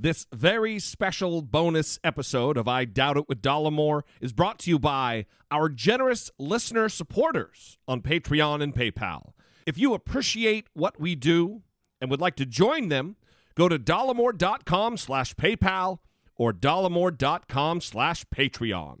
This very special bonus episode of I Doubt It with Dollemore is brought to you by our generous listener supporters on Patreon and PayPal. If you appreciate what we do and would like to join them, go to dollemore.com slash PayPal or dollemore.com slash Patreon.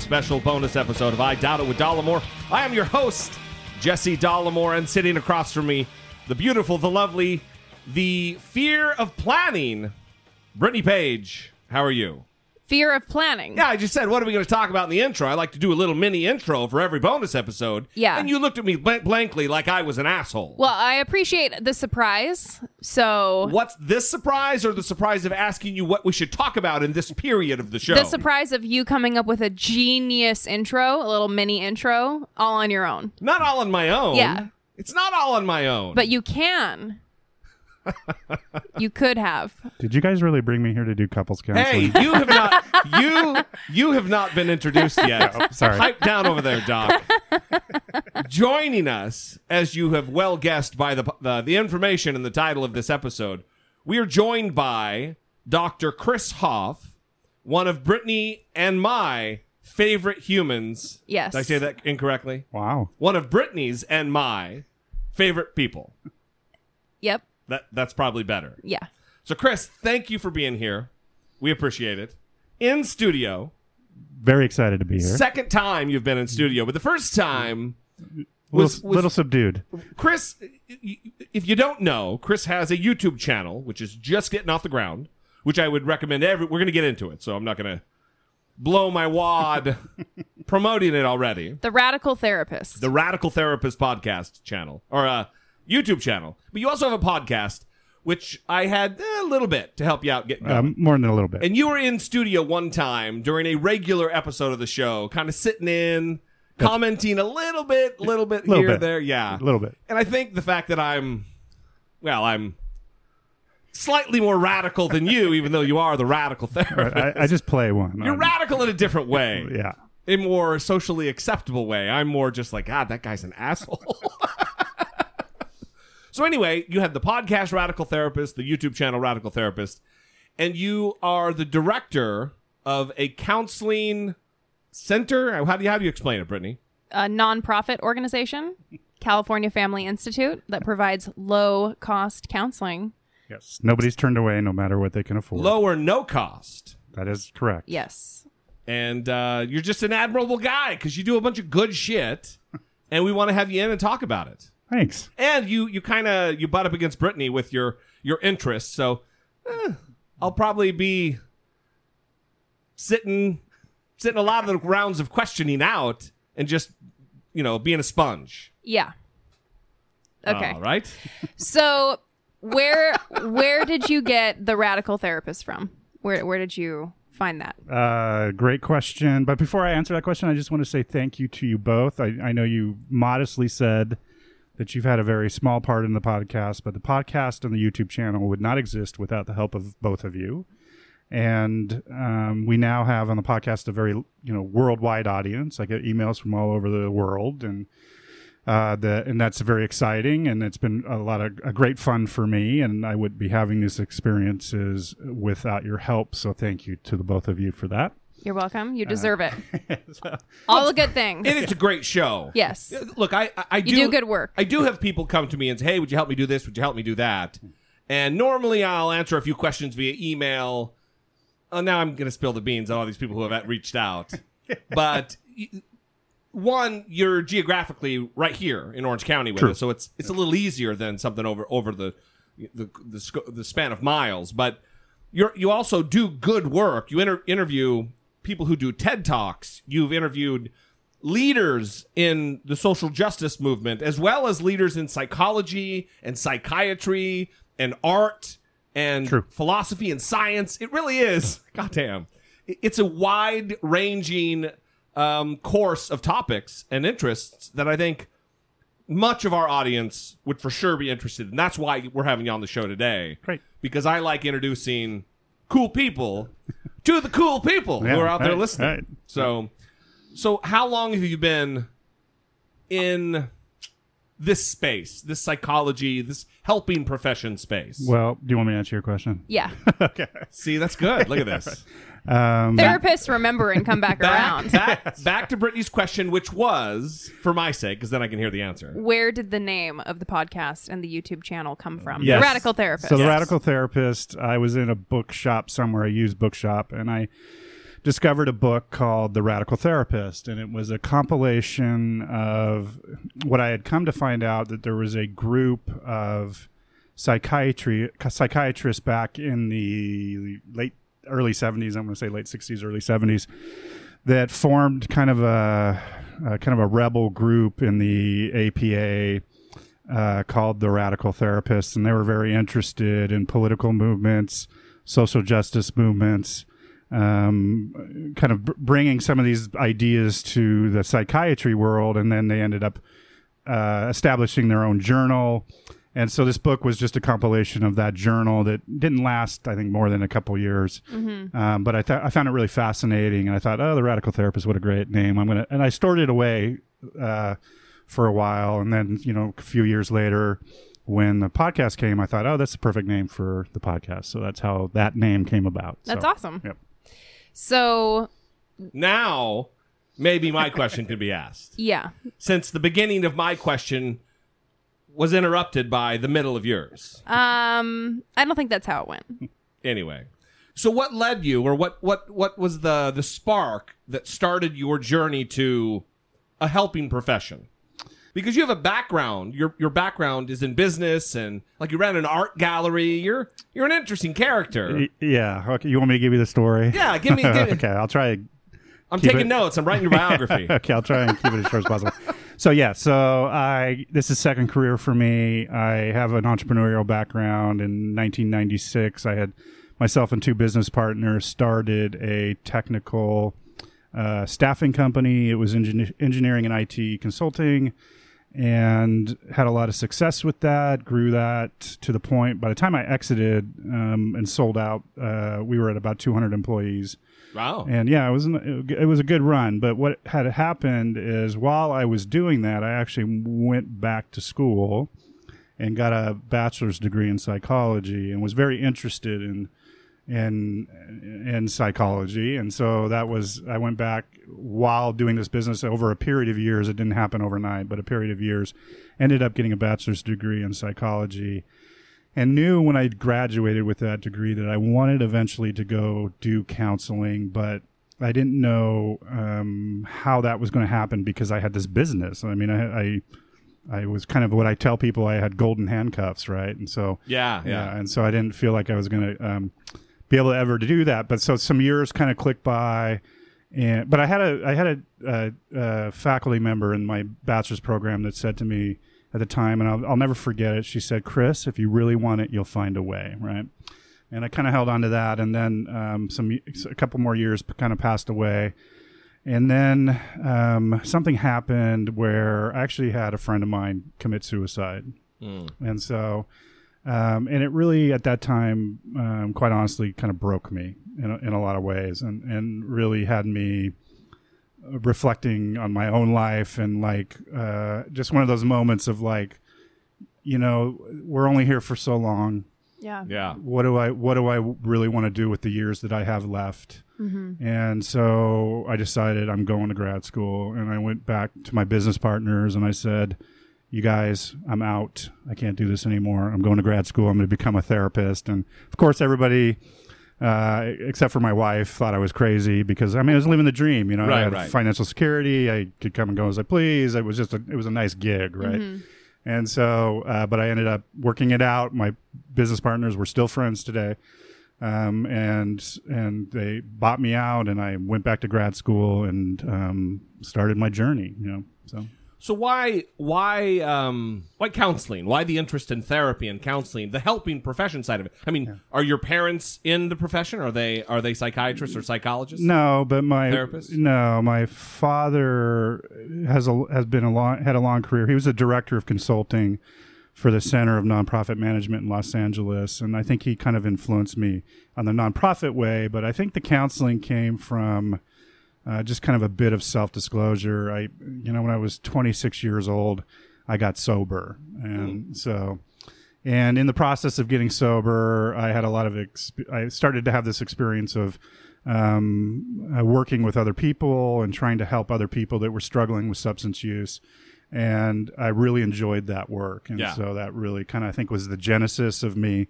special bonus episode of I Doubt It with Dollemore. I am your host, Jesse Dollemore, and sitting across from me, the beautiful, the lovely, the fear of planning, Brittany Page. How are you? Fear of planning. Yeah, I just said, what are we going to talk about in the intro? I like to do a little mini intro for every bonus episode. Yeah. And you looked at me bl- blankly like I was an asshole. Well, I appreciate the surprise. So What's this surprise or the surprise of asking you what we should talk about in this period of the show? the surprise of you coming up with a genius intro, a little mini intro, all on your own. Not all on my own. Yeah. It's not all on my own. But you can. You could have. Did you guys really bring me here to do couples counseling? hey, counseling? you have not you you have not been introduced yet. sorry. Pipe down over there, Doc. Joining us, as you have well guessed by the, the the information in the title of this episode, we are joined by Dr. Chris Hoff, one of Brittany and my favorite humans. Yes. Did I say that incorrectly? Wow. One of Brittany's and my favorite people. Yep. That that's probably better. Yeah. So, Chris, thank you for being here. We appreciate it. In studio, Very excited to be here. second time you've been in studio, but the first time, little, was- was- little subdued. Chris, if you don't know, Chris has a YouTube channel which is just getting off the ground, which I would recommend. Every we're going to get into it, so I'm not going to blow my wad promoting it already. The radical therapist. The Radical Therapist podcast channel or a YouTube channel, but you also have a podcast. Which I had a little bit to help you out get going. Um, more than a little bit. And you were in studio one time during a regular episode of the show, kind of sitting in, commenting a little bit, little bit Little here, bit. there, yeah, a little bit. And I think the fact that I'm, well, I'm slightly more radical than you, even though you are the radical therapist. I, I just play one. You're Um, radical in a different way, Yeah. a more socially acceptable way. I'm more just like, God, that guy's an asshole. So anyway, you have the podcast Radical Therapist, the YouTube channel Radical Therapist, and you are the director of a counseling center. How do you how do you explain it, Brittany? a nonprofit organization, California Family Institute, that provides low cost counseling. Yes. Nobody's turned away no matter what they can afford. Low or no cost. That is correct. Yes. And uh, you're just an admirable guy because you do a bunch of good shit, and we want to have you in and talk about it. Thanks. and you you kind of you butt up against Brittany with your your interests. So eh, I'll probably be sitting sitting a lot of the rounds of questioning out and just you know being a sponge. Yeah. Okay. All right. So where where did you get the radical therapist from? Where where did you find that? Uh, great question. But before I answer that question, I just want to say thank you to you both. I, I know you modestly said that you've had a very small part in the podcast, but the podcast and the YouTube channel would not exist without the help of both of you. And um, we now have on the podcast a very you know worldwide audience. I get emails from all over the world, and uh, the, and that's very exciting, and it's been a lot of a great fun for me. And I would be having these experiences without your help. So thank you to the both of you for that. You're welcome. Uh, You deserve it. All the good things. And it's a great show. Yes. Look, I I, I You do, do good work. I do have people come to me and say, "Hey, would you help me do this? Would you help me do that?" And normally I'll answer a few questions via email. oh, now I'm going to spill the beans on all these people who have reached out. but one, you're geographically right here in Orange County with True. us, so it's it's a little easier than something over over the the the, the span of miles. But you're you also do good work. You inter- interview people who do TED talks. You've interviewed leaders in the social justice movement, as well as leaders in psychology and psychiatry and art and True. philosophy and science. It really is. Goddamn. It- It's a wide ranging um, course of topics and interests that I think much of our audience would for sure be interested in. That's why we're having you on the show today. Great. Because I like introducing cool people to the cool people Yeah, who are out there right, listening. right. So, so how long have you been in this space, this psychology, this helping profession space? Well, do you want me to answer your question? Yeah. okay. See, that's good. Look at this. Um, Therapists remember and come back around. Back, back, back to Brittany's question, which was for my sake, because then I can hear the answer. Where did the name of the podcast and the YouTube channel come from? Yes. The Radical Therapist. So the Yes. radical therapist, I was in a bookshop somewhere, a used bookshop, and I discovered a book called The Radical Therapist, and it was a compilation of what I had come to find out that there was a group of psychiatry psychiatrists back in the late early 70s i'm going to say late 60s early 70s that formed kind of a, a kind of a rebel group in the apa uh, called the Radical Therapists, and they were very interested in political movements, social justice movements, um, kind of br- bringing some of these ideas to the psychiatry world, and then they ended up uh, establishing their own journal. And so this book was just a compilation of that journal that didn't last, I think, more than a couple years. Um, but I thought I found it really fascinating, and I thought, oh, the Radical Therapist, what a great name! I'm gonna, and I stored it away uh, for a while, and then you know, a few years later, when the podcast came, I thought, oh, that's the perfect name for the podcast. So that's how that name came about. That's So, awesome. Yep. So, Now, maybe my question could be asked. yeah. Since the beginning of my question was interrupted by the middle of yours. Um, I don't think that's how it went. Anyway. So what led you or what what what was the the spark that started your journey to a helping profession? Because you have a background, your your background is in business and like you ran an art gallery. You're you're an interesting character. Yeah. Okay. You want me to give you the story? Yeah, give me. Give me okay. I'll try. I'm taking it- notes. I'm writing your biography. okay, I'll try and keep it as short as possible. So yeah, so I this is second career for me. I have an entrepreneurial background. In 1996, I had myself and two business partners started a technical uh, staffing company. It was engin- engineering and IT consulting, and had a lot of success with that. Grew that to the point. By the time I exited um, and sold out, uh, we were at about 200 employees. Wow. And yeah, it was an, it was a good run. But what had happened is while I was doing that, I actually went back to school and got a bachelor's degree in psychology and was very interested in in in psychology. And so that was I went back while doing this business over a period of years. It didn't happen overnight, but a period of years. Ended up getting a bachelor's degree in psychology and knew when I graduated with that degree that I wanted eventually to go do counseling, but I didn't know um, how that was going to happen because I had this business. I mean, I, I I was kind of what I tell people I had golden handcuffs, right? And so Yeah, yeah. and so I didn't feel like I was going to um, be able to ever to do that. But so some years kind of clicked by, and but I had a I had a, a, a faculty member in my bachelor's program that said to me at the time, and I'll, I'll never forget it. She said, "Chris, if you really want it, you'll find a way." Right. And I kind of held on to that, and then um, some a couple more years kind of passed away. And then um, something happened where I actually had a friend of mine commit suicide. And so, um, and it really at that time, um, quite honestly, kind of broke me in a, in a lot of ways and, and really had me reflecting on my own life and like uh, just one of those moments of like, you know, we're only here for so long Yeah. yeah. what do I what do I really want to do with the years that I have left? And so I decided I'm going to grad school, and I went back to my business partners and I said, "You guys, I'm out. I can't do this anymore. I'm going to grad school. I'm going to become a therapist." And of course, everybody Uh, except for my wife, thought I was crazy because I mean I was living the dream. You know, Right, I had right. financial security. I could come and go as I please. It was just a, it was a nice gig, right? And so, uh, but I ended up working it out. My business partners were still friends today, um, and and they bought me out, and I went back to grad school and um, started my journey. You know, so So why why um why counseling? Why the interest in therapy and counseling, the helping profession side of it? I mean, are your parents in the profession? Are they are they psychiatrists or psychologists? no, but my Therapist? no, my father has a has been a long had a long career. He was a director of consulting for the Center of Nonprofit Management in Los Angeles, and I think he kind of influenced me on the nonprofit way. But I think the counseling came from uh, just kind of a bit of self disclosure. I, you know, when I was 26 years old, I got sober, and so, and in the process of getting sober, I had a lot of. Exp- I started to have this experience of um, uh, working with other people and trying to help other people that were struggling with substance use. And I really enjoyed that work, and Yeah. so that really kind of I think was the genesis of me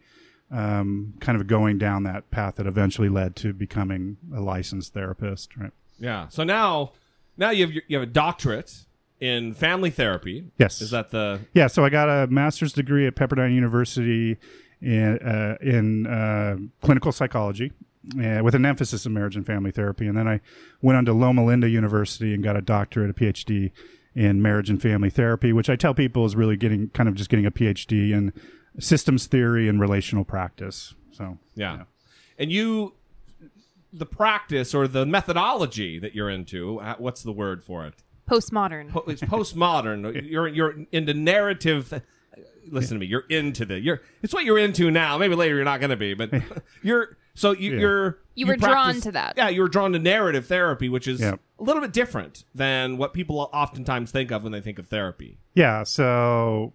um, kind of going down that path that eventually led to becoming a licensed therapist. Right. Yeah. So now now you have your, you have a doctorate in family therapy. Yes. Is that the Yeah, so I got a master's degree at Pepperdine University in uh, in uh, clinical psychology, uh, with an emphasis in marriage and family therapy, and then I went on to Loma Linda University and got a doctorate, a PhD in marriage and family therapy, which I tell people is really getting kind of just getting a PhD in systems theory and relational practice. So yeah. And you the practice or the methodology that you're into, uh, what's the word for it? Postmodern. Po- it's postmodern. you're you're into narrative. Listen to me. You're into the. You're. It's what you're into now. Maybe later you're not going to be, but you're. So you, Yeah. you're. You were drawn to that. Yeah, you were drawn to narrative therapy, which is Yeah. a little bit different than what people oftentimes think of when they think of therapy. Yeah, so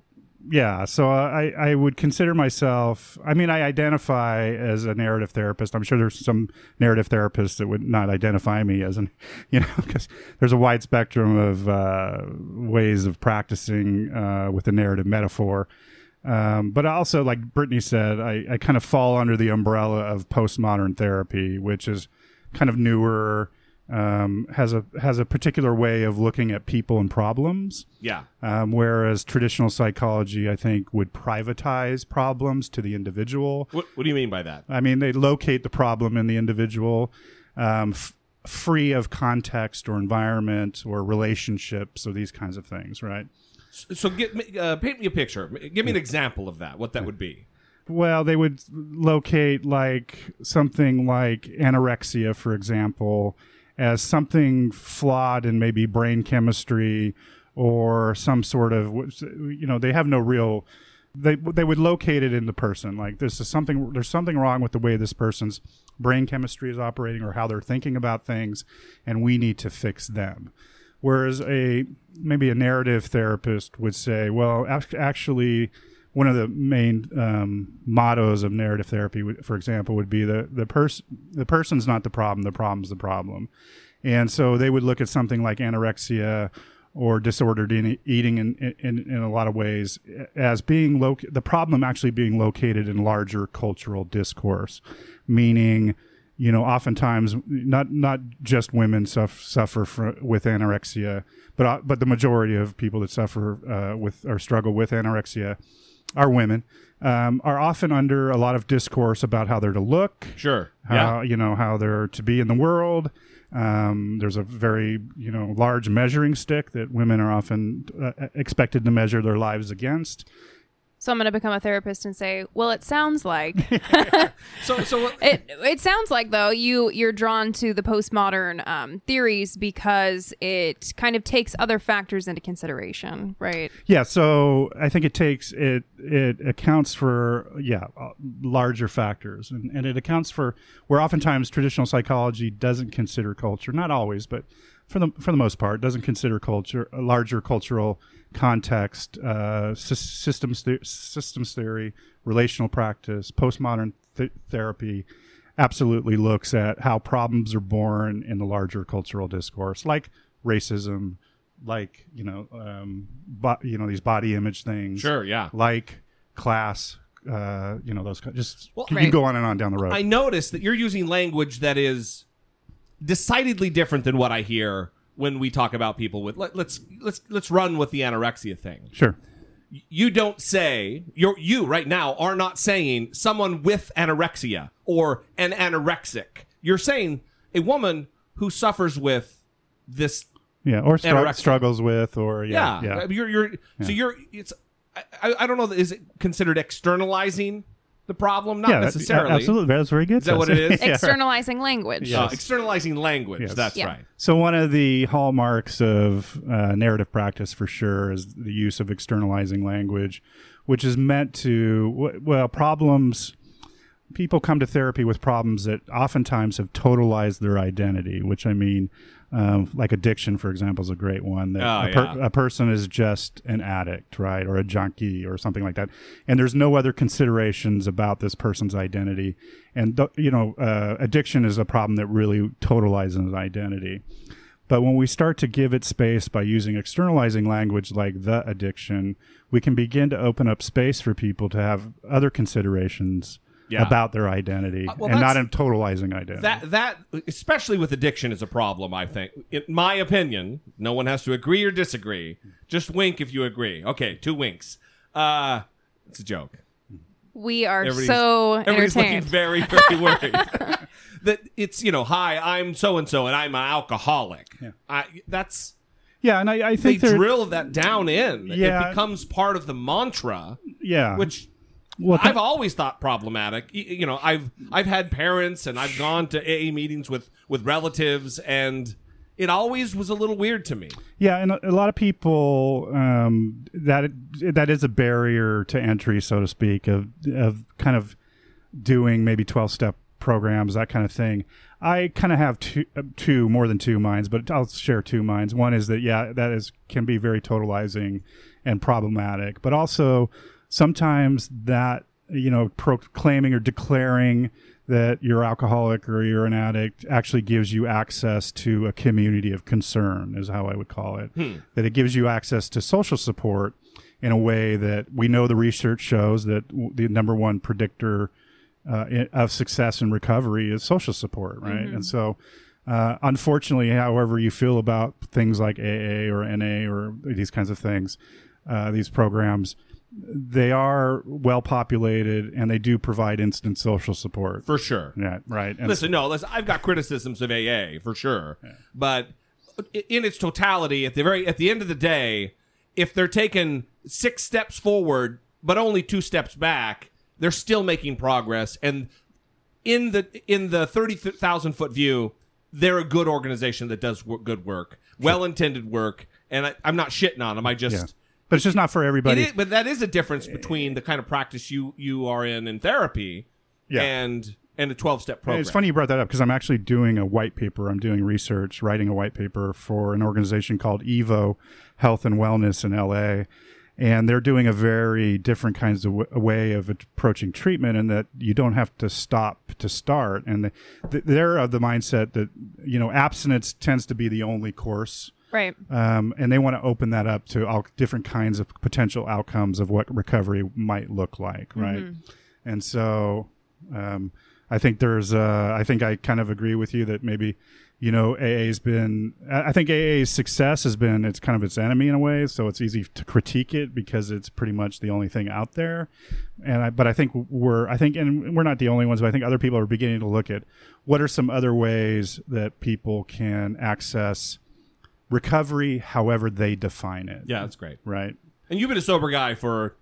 yeah, so I I would consider myself. I mean, I identify as a narrative therapist. I'm sure there's some narrative therapists that would not identify me as an, you know, because there's a wide spectrum of uh, ways of practicing uh, with the narrative metaphor. Um, but also, like Brittany said, I, I kind of fall under the umbrella of postmodern therapy, which is kind of newer, um, has a has a particular way of looking at people and problems. Yeah. Um, whereas traditional psychology, I think, would privatize problems to the individual. What What do you mean by that? I mean, they locate the problem in the individual, um, f- free of context or environment or relationships or these kinds of things, right? So get uh, paint me a picture. Give me an example of that. What that would be. Well, they would locate like something like anorexia, for example, as something flawed in maybe brain chemistry or some sort of you know they have no real they they would locate it in the person. Like this is something there's something wrong with the way this person's brain chemistry is operating or how they're thinking about things and we need to fix them. Whereas a maybe a narrative therapist would say well actually one of the main um, mottos of narrative therapy, for example, would be the the person the person's not the problem, the problem's the problem, and so they would look at something like anorexia or disordered in, eating in, in in a lot of ways as being loc- the problem actually being located in larger cultural discourse, meaning. You know, oftentimes not not just women suffer suffer fr- with anorexia, but uh, but the majority of people that suffer uh, with or struggle with anorexia are women um, are often under a lot of discourse about how they're to look Sure. how you know how they're to be in the world. Um, there's a very you know large measuring stick that women are often uh, expected to measure their lives against So I'm going to become a therapist and say, well, it sounds like So so it. It sounds like though you you're drawn to the postmodern um, theories because it kind of takes other factors into consideration, right? yeah so i think it takes it it accounts for yeah uh, larger factors and, and it accounts for where oftentimes traditional psychology doesn't consider culture not always but for the for the most part doesn't consider culture larger cultural context uh, sys- systems the- systems theory relational practice postmodern th- therapy absolutely looks at how problems are born in the larger cultural discourse like racism like you know um bo- you know these body image things Sure, yeah. like class uh, you know, those ki- just Well, you Right. go on and on down the road. I noticed that you're using language that is decidedly different than what I hear when we talk about people with. Let, let's let's let's run with the anorexia thing. sure. You don't say you're you right now are not saying someone with anorexia or an anorexic. You're saying a woman who suffers with this. Yeah, or Anorexia. struggles with, or yeah, Yeah, yeah. you're you're so you're it's. I I don't know. Is it considered externalizing the problem? Not yeah, that- necessarily. absolutely. That's very good. Is that what it is? Yeah. Externalizing language. Yeah. Uh, externalizing language. Yes. That's Yeah. right. So one of the hallmarks of uh, narrative practice, for sure, is the use of externalizing language, which is meant to well problems. People come to therapy with problems that oftentimes have totalized their identity, which I mean, um, like addiction, for example, is a great one. That Oh, a, per- yeah. a person is just an addict, right, or a junkie, or something like that, and there's no other considerations about this person's identity. And th- you know, uh, addiction is a problem that really totalizes identity. But when we start to give it space by using externalizing language like the addiction, we can begin to open up space for people to have other considerations Yeah. about their identity well, and not in totalizing identity. That that especially with addiction is a problem. I think, in my opinion, no one has to agree or disagree. Just wink if you agree. Okay, two winks. Uh, it's a joke. We are Everybody's- so Everybody's looking entertained. very very worried. that it's you know, hi, I'm so and so, and I'm an alcoholic. I, that's yeah, and I, I they think there, drill that down in. Yeah. It becomes part of the mantra, yeah, which well, I've always thought problematic. You know, I've I've had parents and I've gone to AA meetings with with relatives, and it always was a little weird to me. Yeah, and a, a lot of people um, that that is a barrier to entry, so to speak, of of kind of doing maybe twelve step programs, that kind of thing. I kind of have two, uh, two more than two minds, but I'll share two minds. One is that yeah, that is can be very totalizing and problematic, but also sometimes that you know proclaiming or declaring that you're alcoholic or you're an addict actually gives you access to a community of concern is how i would call it. That it gives you access to social support in a way that we know the research shows that w- the number one predictor uh, of success and recovery is social support right? And so uh, unfortunately however you feel about things like aa or na or these kinds of things uh, these programs they are well populated and they do provide instant social support. For sure. yeah, right. And Listen, no, listen, I've got criticisms of AA for sure, but in its totality, at the very at the end of the day, if they're taking six steps forward but only two steps back, they're still making progress. And in the in the thirty thousand foot view, they're a good organization that does wo- good work, well intended work. And I, I'm not shitting on them. I just. yeah. But it's just not for everybody. is, but that is a difference between the kind of practice you you are in in therapy Yeah. and and a 12 step program. It's funny you brought that up because I'm actually doing a white paper. I'm doing research, writing a white paper for an organization called Evo Health and Wellness in LA. And they're doing a very different kinds of w- way of approaching treatment, and that you don't have to stop to start. And the, th- they're of the mindset that you know abstinence tends to be the only course Right. um, and they want to open that up to all different kinds of potential outcomes of what recovery might look like, right? And so, um, I think there's, uh, I think I kind of agree with you that maybe, you know, AA's been, I I think AA's success has been, it's kind of its enemy in a way, so it's easy to critique it because it's pretty much the only thing out there. And I, but I think we're, I think, and we're not the only ones, but I think other people are beginning to look at what are some other ways that people can access recovery however they define it yeah, that's great. right And you've been a sober guy for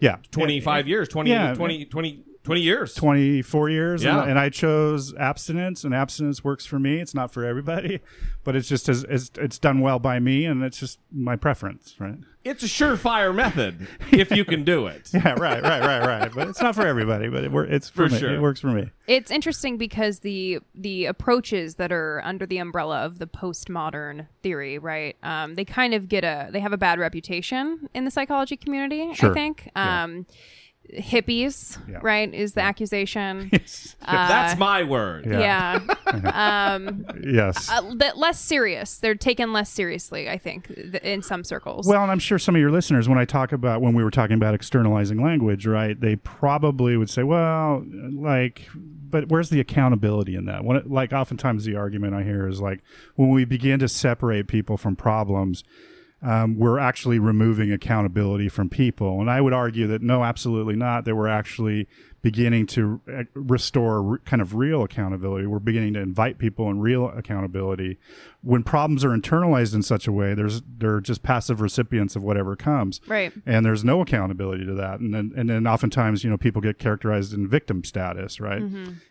yeah 25 years, 20, Yeah. 20, 20, 20 years. 24 years Yeah. and, and i chose abstinence and abstinence works for me it's not for everybody but it's just as it's, it's done well by me and it's just my preference right It's a surefire method if you can do it. yeah right right right right but it's not for everybody but it, wor- it's for, For me sure. it works for me It's interesting because the the approaches that are under the umbrella of the postmodern theory, right? Um, they kind of get a they have a bad reputation in the psychology community. I Sure. think. Yeah. Hippies, Yeah. right? Is the accusation? That's my word. Yeah. yeah. um, yes. uh, less serious. They're taken less seriously, I think, th- in some circles. Well, and I'm sure some of your listeners, when I talk about when we were talking about externalizing language, right? They probably would say, "Well, like, but where's the accountability in that?" When it, like, oftentimes the argument I hear is like, when we begin to separate people from problems, um, we're actually removing accountability from people. And I would argue that no, absolutely not. That we're actually beginning to uh, restore re- kind of real accountability. We're beginning to invite people in real accountability. When problems are internalized in such a way, there's they're just passive recipients of whatever comes, Right. And there's no accountability to that. And then and then oftentimes, you know, people get characterized in victim status, right?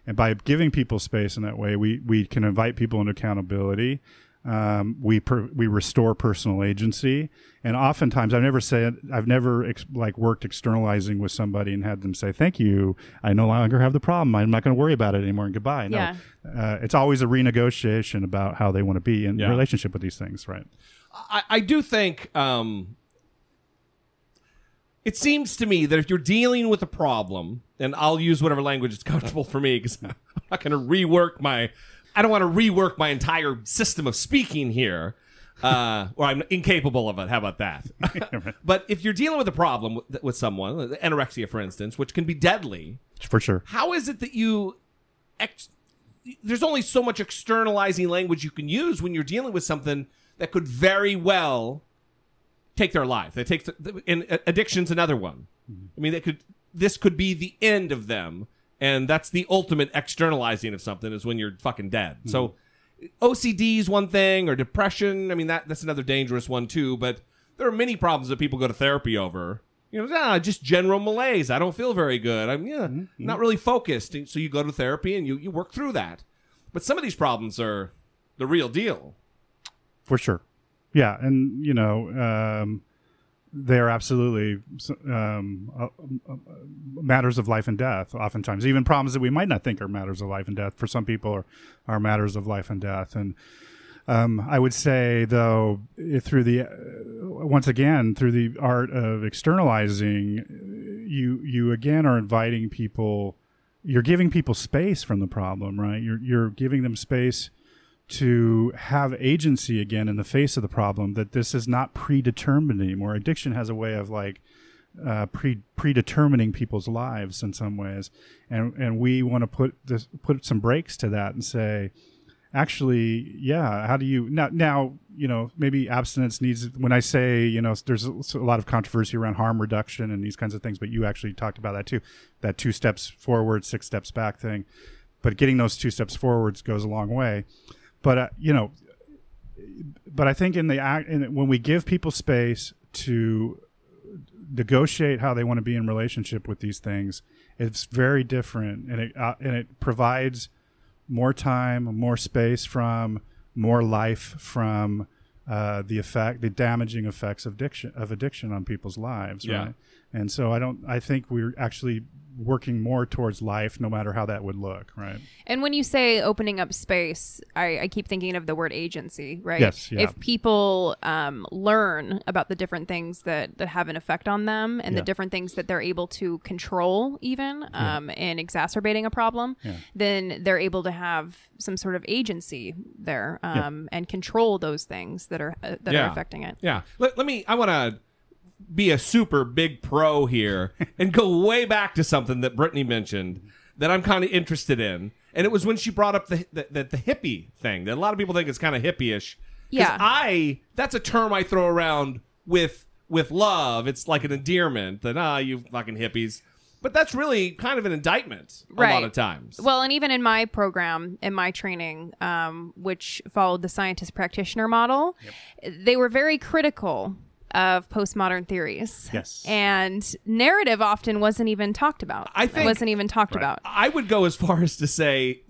And by giving people space in that way, we we can invite people into accountability. Um, we per, we restore personal agency, and oftentimes I've never said I've never ex- like worked externalizing with somebody and had them say thank you. I no longer have the problem. I'm not going to worry about it anymore. And goodbye. No, Yeah. uh, it's always a renegotiation about how they want to be in Yeah. relationship with these things, right? I, I do think um, it seems to me that if you're dealing with a problem, and I'll use whatever language is comfortable for me because I'm not going to rework my, I don't want to rework my entire system of speaking here, uh, or I'm incapable of it. How about that? but if you're dealing with a problem with, with someone, anorexia, for instance, which can be deadly, For sure. how is it that you ex- there's only so much externalizing language you can use when you're dealing with something that could very well take their life they take and addiction's another one i mean that could this could be the end of them and that's the ultimate externalizing of something is when you're fucking dead so OCD is one thing, or depression. I mean, that that's another dangerous one too. But there are many problems that people go to therapy over. You know, ah, just general malaise. I don't feel very good. I'm yeah, not really focused. And So you go to therapy and you you work through that. But some of these problems are the real deal. for sure yeah and you know um, they're absolutely um, uh, uh, matters of life and death oftentimes even problems that we might not think are matters of life and death for some people are, are matters of life and death and um, I would say, though, eh, through the uh, once again through the art of externalizing, you you again are inviting people. You're giving people space from the problem, right? You're you're giving them space to have agency again in the face of the problem. That this is not predetermined anymore. Addiction has a way of like uh, pre predetermining people's lives in some ways, and and we want to put this put some brakes to that and say, actually, yeah, how do you now? Now you know maybe abstinence needs. When I say you know, there's a lot of controversy around harm reduction and these kinds of things, but you actually talked about that too, that two steps forward, six steps back thing. But getting those two steps forwards goes a long way. But uh, you know, but I think in the act, in, when we give people space to negotiate how they want to be in relationship with these things, it's very different, and it uh, and it provides more time, more space from more life from uh, the effect, the damaging effects of addiction of addiction on people's lives, Yeah. right? And so I don't. I think we're actually working more towards life, no matter how that would look, right? And when you say opening up space, I, I keep thinking of the word agency, right? Yes, yeah. If people um, learn about the different things that, that have an effect on them and Yeah. the different things that they're able to control, even um, in exacerbating a problem, then they're able to have some sort of agency there um, and control those things that are uh, that are affecting it. Yeah. Let, let me, I want to be a super big pro here and go way back to something that Brittany mentioned that I'm kind of interested in. And it was when she brought up the, the, the, the hippie thing that a lot of people think is kind of hippie-ish. Yeah. I, that's a term I throw around with, with love. It's like an endearment that, ah, you fucking hippies. But that's really kind of an indictment a lot of times. Well, and even in my program, in my training, um, which followed the scientist practitioner model, they were very critical of postmodern theories. Yes. And narrative often wasn't even talked about. I think It wasn't even talked about. I would go as far as to say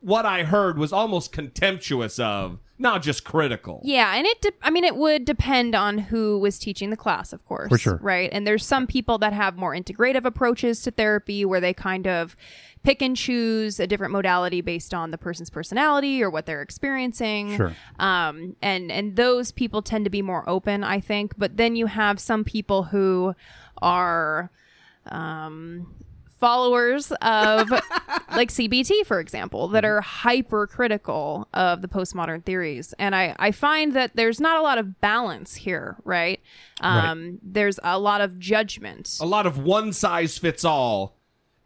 what I heard was almost contemptuous of, not just critical. Yeah, and it. De- I mean, it would depend on who was teaching the class, of course. For sure. right? And there's some people that have more integrative approaches to therapy, where they kind of pick and choose a different modality based on the person's personality or what they're experiencing. Sure. Um, and and those people tend to be more open, I think. But then you have some people who are um, followers of like CBT, for example, that are hypercritical of the postmodern theories. And I, I find that there's not a lot of balance here, right? Um, There's a lot of judgment. A lot of one size fits all,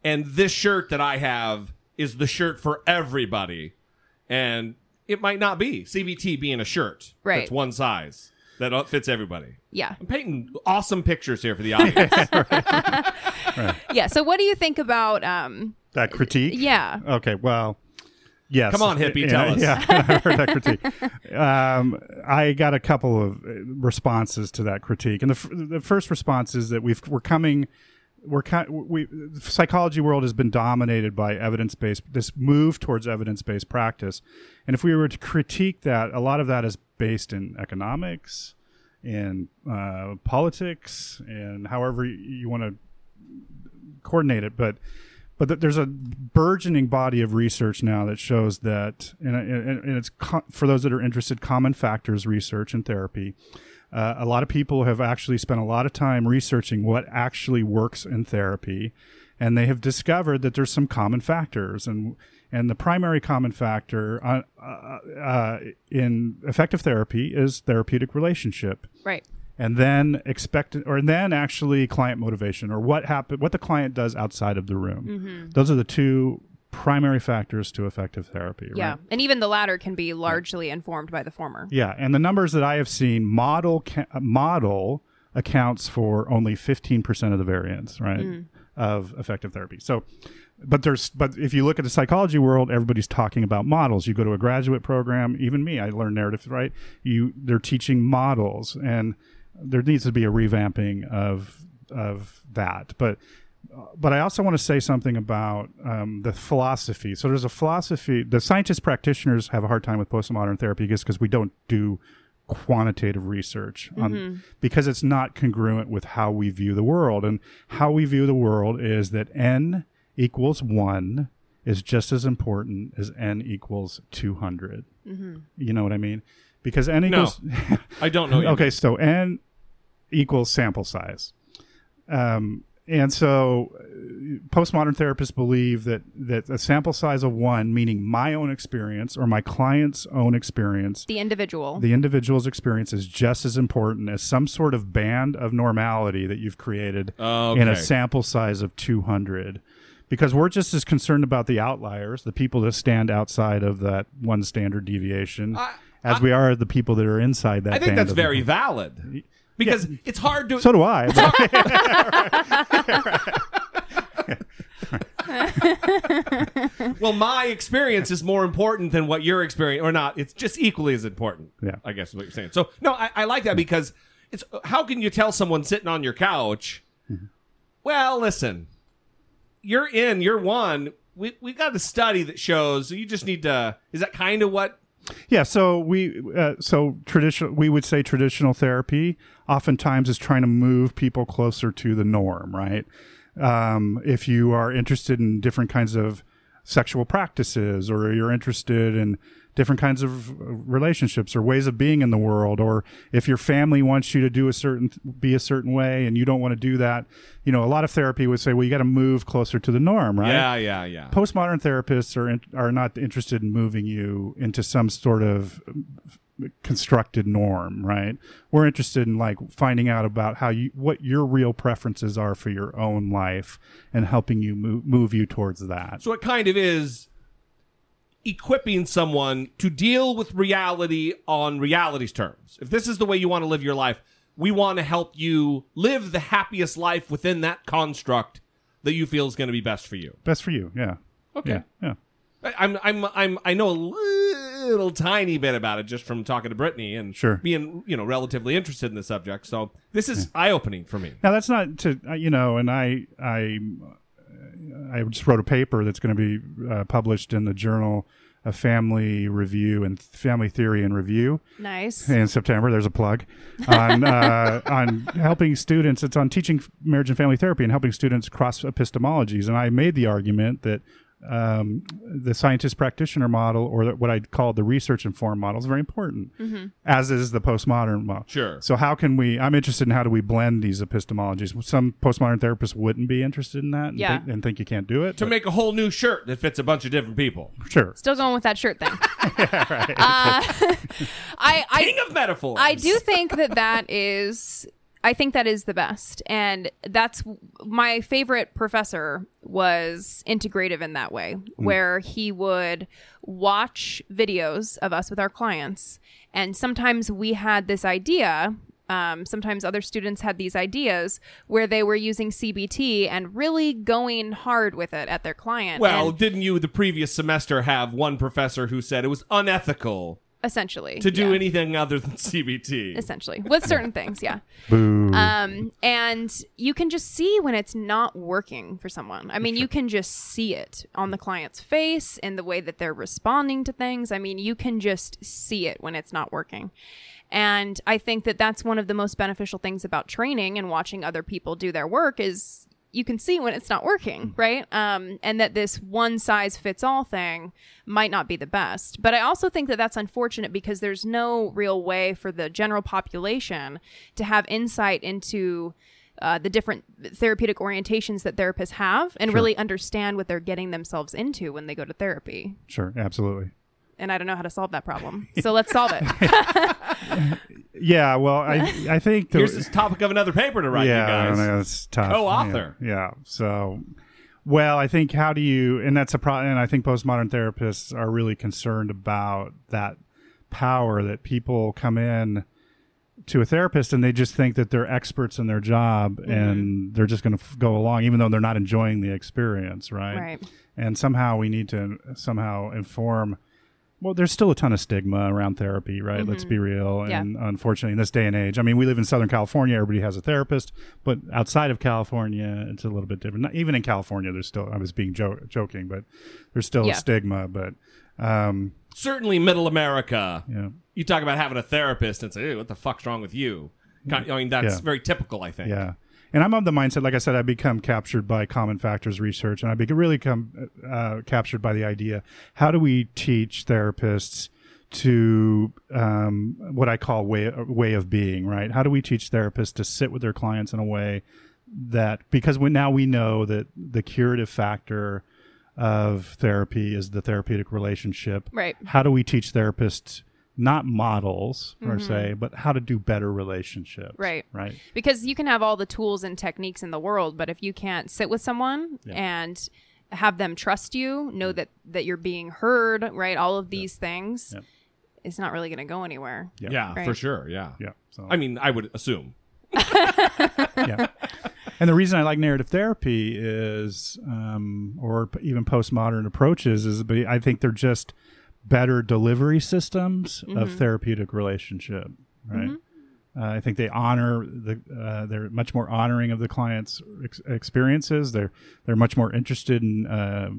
and this shirt that I have is the shirt for everybody, and it might not be CBT being a shirt Right. that's one size that fits everybody. Yeah. I'm painting awesome pictures here for the audience. Yeah. So what do you think about um That critique? yeah. Okay, well, yes. Come on, hippie, Yeah, tell us. Yeah, I heard that critique. Um, I got a couple of uh, responses to that critique, and the, f- the first response is that we've we're coming. We're kind. We the psychology world has been dominated by evidence based. This move towards evidence based practice, and if we were to critique that, a lot of that is based in economics, in uh, politics, and however you, want to coordinate it, but but th- there's a burgeoning body of research now that shows that, and, and, and it's co- for those that are interested, common factors research and therapy. Uh, a lot of people have actually spent a lot of time researching what actually works in therapy, and they have discovered that there's some common factors, and and the primary common factor uh, uh, uh, in effective therapy is therapeutic relationship Right. and then expect or then actually client motivation or what happen what the client does outside of the room those are the two primary factors to effective therapy Yeah. right? And even the latter can be largely informed by the former. yeah and the numbers that i have seen model ca- model accounts for only 15% of the variance right of effective therapy so but there's but if you look at the psychology world everybody's talking about models you go to a graduate program even me i learned narrative right you they're teaching models and there needs to be a revamping of of that but but I also want to say something about um, the philosophy. So there's a philosophy. The scientist practitioners have a hard time with postmodern therapy just because we don't do quantitative research on because it's not congruent with how we view the world. And how we view the world is that n equals one is just as important as n equals 200. You know what I mean? Because n No. equals I don't know. what you okay, so n equals sample size. Um, and so uh, postmodern therapists believe that, that a sample size of one, meaning my own experience or my client's own experience, The individual. the individual's experience is just as important as some sort of band of normality that you've created in a sample size of 200 because we're just as concerned about the outliers the people that stand outside of that one standard deviation I- as we are the people that are inside that I think band that's very valid because it's hard to. so do i well, my experience is more important than what your experience, or not. It's just equally as important. Yeah. I guess is what you're saying. So no, I, I like that because it's how can you tell someone sitting on your couch? Mm-hmm. Well, listen, you're in, you're one. We we got a study that shows you just need to. Is that kind of what? Yeah, so we uh, so traditional we would say traditional therapy oftentimes is trying to move people closer to the norm, right? Um, if you are interested in different kinds of sexual practices, or you're interested in different kinds of uh, relationships or ways of being in the world, or if your family wants you to do a certain be a certain way and you don't want to do that, you know, a lot of therapy would say, well, you got to move closer to the norm, right? Yeah, yeah, yeah. postmodern therapists are in, are not interested in moving you into some sort of constructed norm, right? We're interested in like finding out about how you what your real preferences are for your own life and helping you move, move you towards that. So it kind of is equipping someone to deal with reality on reality's terms. If this is the way you want to live your life, we want to help you live the happiest life within that construct that you feel is going to be best for you. Best for you, yeah. Okay. Yeah, yeah. I- I'm I'm I'm I know a little tiny bit about it just from talking to Brittany and Sure. being you know relatively interested in the subject. So this is eye opening for me. Now that's not to uh, you know, and I I I just wrote a paper that's going to be uh, published in the Journal of Family Review and Family Theory and Review. nice. in September. There's a plug on uh, on helping students. It's on teaching marriage and family therapy and helping students cross epistemologies. And I made the argument that um, the scientist practitioner model or the, what I call the research informed model is very important, as is the postmodern model. Sure. So how can we? I'm interested in how do we blend these epistemologies. Some postmodern therapists wouldn't be interested in that, and, Yeah. think, and think you can't do it. to but- make a whole new shirt that fits a bunch of different people. sure. Still going with that shirt thing. Uh, I, I King of metaphors. I do think that that is. I think that is the best, and that's my favorite professor was integrative in that way, where he would watch videos of us with our clients, and sometimes we had this idea. Um, sometimes other students had these ideas where they were using CBT and really going hard with it at their client. Well, and didn't you the previous semester have one professor who said it was unethical essentially to do yeah. anything other than CBT? essentially with certain things, yeah. Boo. Um, and you can just see when it's not working for someone. I mean, you can just see it on the client's face and the way that they're responding to things. I mean, you can just see it when it's not working. And I think that that's one of the most beneficial things about training and watching other people do their work is you can see when it's not working, right? Um, and that this one size fits all thing might not be the best. But I also think that that's unfortunate because there's no real way for the general population to have insight into uh, the different therapeutic orientations that therapists have and really understand what they're getting themselves into when they go to therapy. sure. Absolutely. And I don't know how to solve that problem. So let's solve it. Yeah. Well, I I think the, Here's this topic of another paper to write, yeah, you I guys. don't know, it's tough. Co-author. Yeah, yeah. So, well, I think how do you, and that's a problem. And I think postmodern therapists are really concerned about that power that people come in to a therapist and they just think that they're experts in their job Mm-hmm. and they're just going to f- go along even though they're not enjoying the experience right Right. and somehow we need to somehow inform well there's still a ton of stigma around therapy right let's be real Mm-hmm. Yeah. and unfortunately in this day and age i mean we live in southern california everybody has a therapist but outside of california it's a little bit different Not, even in california there's still i was being jo- joking but there's still Yeah. a stigma but um Certainly, middle America. yeah You talk about having a therapist and say, "Hey, what the fuck's wrong with you?" I mean, that's Yeah. very typical. I think. Yeah. And I'm of the mindset, like I said, I become captured by common factors research, and I become really come uh, captured by the idea: how do we teach therapists to um, what I call way way of being? Right? How do we teach therapists to sit with their clients in a way that because we, now we know that the curative factor of therapy is the therapeutic relationship. Right. How do we teach therapists? Not models per se, but how to do better relationships. Right. Right. because you can have all the tools and techniques in the world but if you can't sit with someone and have them trust you know that that you're being heard right all of these things Yep. it's not really going to go anywhere Yeah, Right. for sure. Yeah. Yeah. So I mean, I would assume. yeah. And the reason I like narrative therapy is, um, or even postmodern approaches, is be- I think they're just better delivery systems of therapeutic relationship. Right. Uh, I think they honor the. Uh, they're much more honoring of the client's ex- experiences. They're they're much more interested in uh,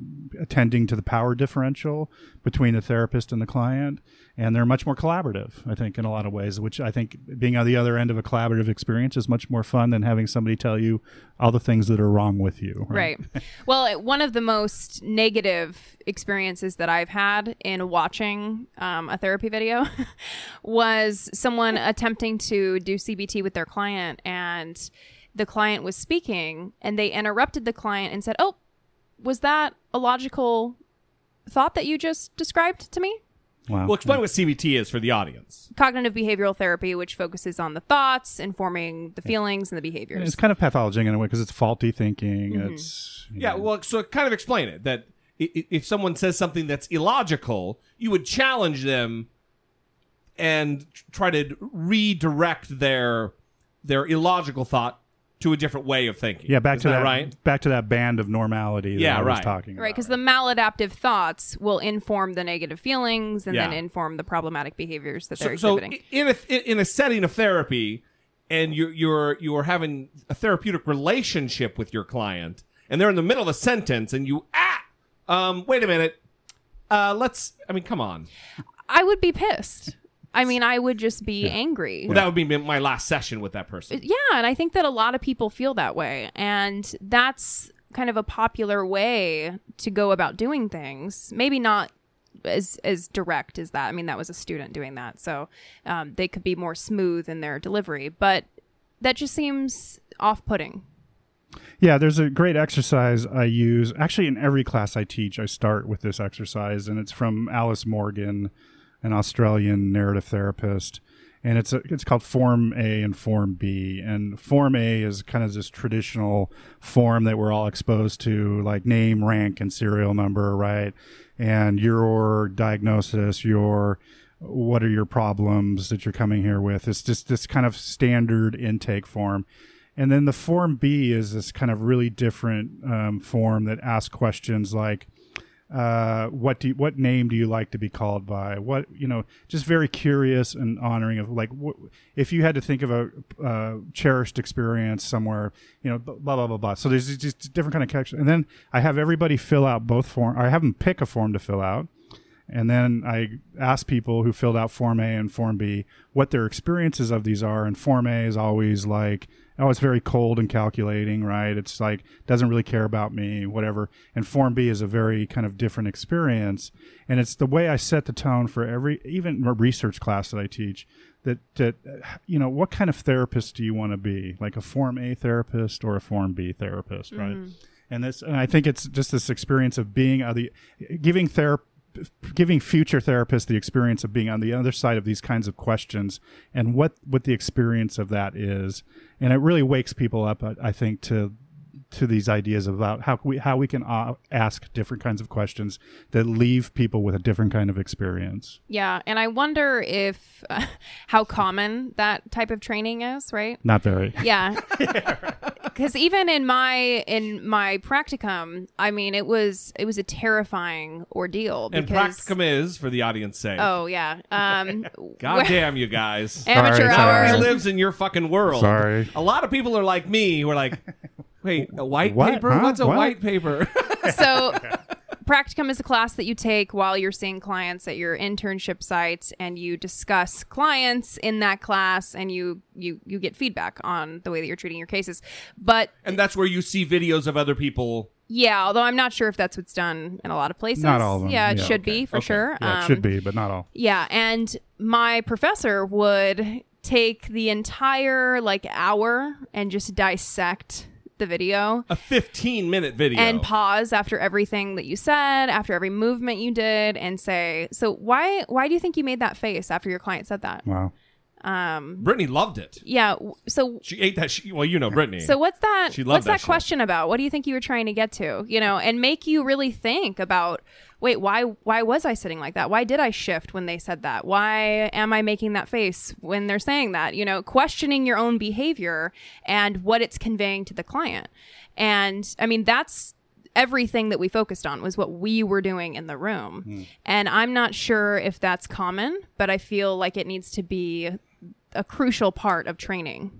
attending to the power differential between the therapist and the client, and they're much more collaborative. I think in a lot of ways, which I think being on the other end of a collaborative experience is much more fun than having somebody tell you all the things that are wrong with you. right well one of the most negative experiences that i've had in watching um, a therapy video was someone attempting to do cbt with their client and the client was speaking and they interrupted the client and said oh was that a logical thought that you just described to me Wow. Well, explain what CBT is for the audience. cognitive behavioral therapy which focuses on the thoughts informing the feelings and the behaviors it's kind of pathology in a way because it's faulty thinking. Mm-hmm. It's Yeah, know, well, so kind of explain it that i- i- if someone says something that's illogical, you would challenge them and try to redirect their their illogical thought to a different way of thinking. yeah. Back Is to that, right. Back to that band of normality. That Yeah, I was right. talking Right, because the maladaptive thoughts will inform the negative feelings and then inform the problematic behaviors that they're So, so exhibiting. in a in a setting of therapy, and you're you're you're having a therapeutic relationship with your client, and they're in the middle of a sentence, and you ah, um, wait a minute, uh, let's. I mean, come on. I would be pissed. I mean, I would just be angry. Well, that would be my last session with that person. Yeah, and I think that a lot of people feel that way. And that's kind of a popular way to go about doing things. Maybe not as as direct as that. I mean, that was a student doing that, so um, they could be more smooth in their delivery. But that just seems off-putting. Yeah, there's a great exercise I use. Actually, in every class I teach, I start with this exercise, and it's from Alice Morgan, an Australian narrative therapist. And it's a, it's called Form A and Form B. And Form A is kind of this traditional form that we're all exposed to, like name, rank, and serial number, right? And your diagnosis, your what are your problems that you're coming here with? It's just this kind of standard intake form. And then the form B is this kind of really different um, form that asks questions like, uh, what do you, what name do you like to be called by? What you know, just very curious and honoring of like, wh- if you had to think of a uh, cherished experience somewhere, you know, blah blah blah blah. So there's just different kind of connection. And then I have everybody fill out both form. I have them pick a form to fill out. And then I ask people who filled out Form A and Form B what their experiences of these are. And Form A is always like, oh, it's very cold and calculating, right? It's like doesn't really care about me, whatever. And Form B is a very kind of different experience, and it's the way I set the tone for every even research class that I teach. That that you know, what kind of therapist do you want to be? Like a Form A therapist or a Form B therapist, right? And this, and I think it's just this experience of being uh, the giving therapy giving future therapists the experience of being on the other side of these kinds of questions and what what the experience of that is. And it really wakes people up i think to to these ideas about how we how we can uh, ask different kinds of questions that leave people with a different kind of experience Yeah, and I wonder if uh, how common that type of training is, right? not very Yeah. Cuz even in my in my practicum, I mean, it was it was a terrifying ordeal And because practicum is for the audience sake. Oh, yeah. Um God damn you guys. amateur Sorry, hour. sorry. He lives in your fucking world. Sorry. A lot of people are like me who are like, wait, a white What? paper? Huh? What's a What? white paper? so practicum is a class that you take while you're seeing clients at your internship site and you discuss clients in that class and you you you get feedback on the way that you're treating your cases but and that's where you see videos of other people. yeah although i'm not sure if that's what's done in a lot of places Not all of them. yeah it Yeah, should okay. be for Okay. sure yeah, it Um, should be but not all yeah, and my professor would take the entire like hour and just dissect the video A 15 minute video. and pause after everything that you said, after every movement you did and say, "So why why do you think you made that face after your client said that?" wow Um Brittany loved it. yeah, so She ate that. She, well, you know Brittany. so what's that She loved what's that that, question about? What do you think you were trying to get to? You know, and make you really think about wait, why why was I sitting like that? Why did I shift when they said that? Why am I making that face when they're saying that? You know, questioning your own behavior and what it's conveying to the client. And I mean, that's everything that we focused on was what we were doing in the room. And I'm not sure if that's common, but I feel like it needs to be a crucial part of training.